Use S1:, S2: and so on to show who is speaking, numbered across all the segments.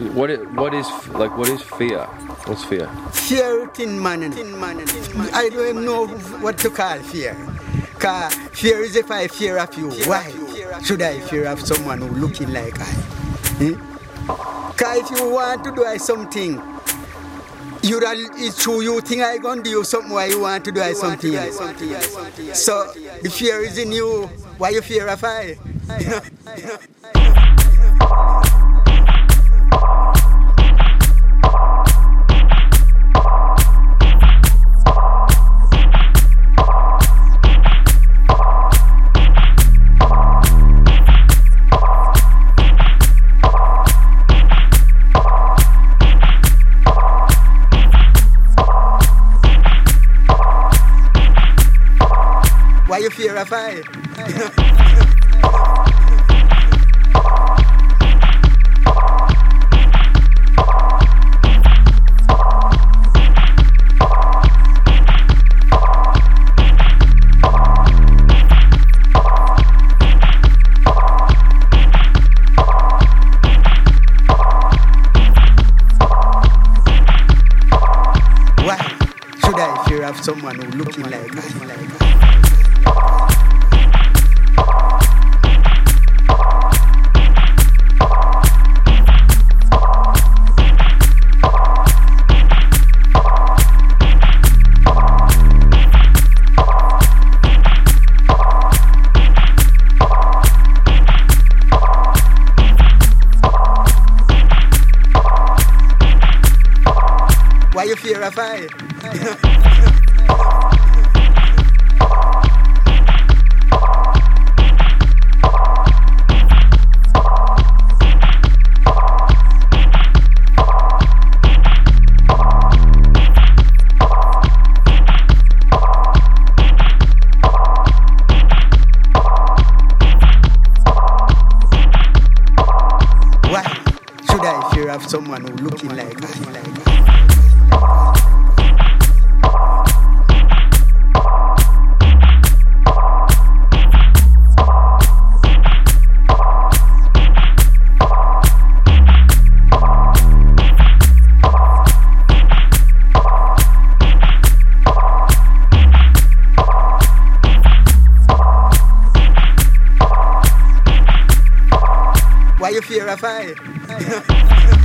S1: What is, what is like what is fear? What's fear?
S2: Fear in man. I don't know what to call fear. Cause fear is if I fear of you. Why? Should I fear of someone who looking like I? Hmm? Cause if you want to do something, you it's true you think I gonna do something why you want to do something. So the fear is in you. Why you fear of I? Why you fear of I? Why you I fear of someone who looking like I? Why you fear of I? fear someone who looking like I? Why you fear of I?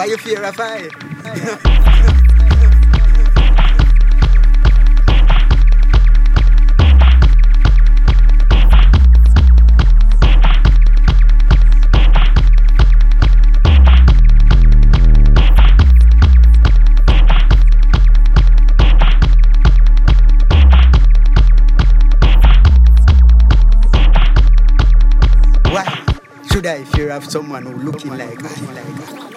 S2: Why you fear of I? Should I fear of someone who looking like?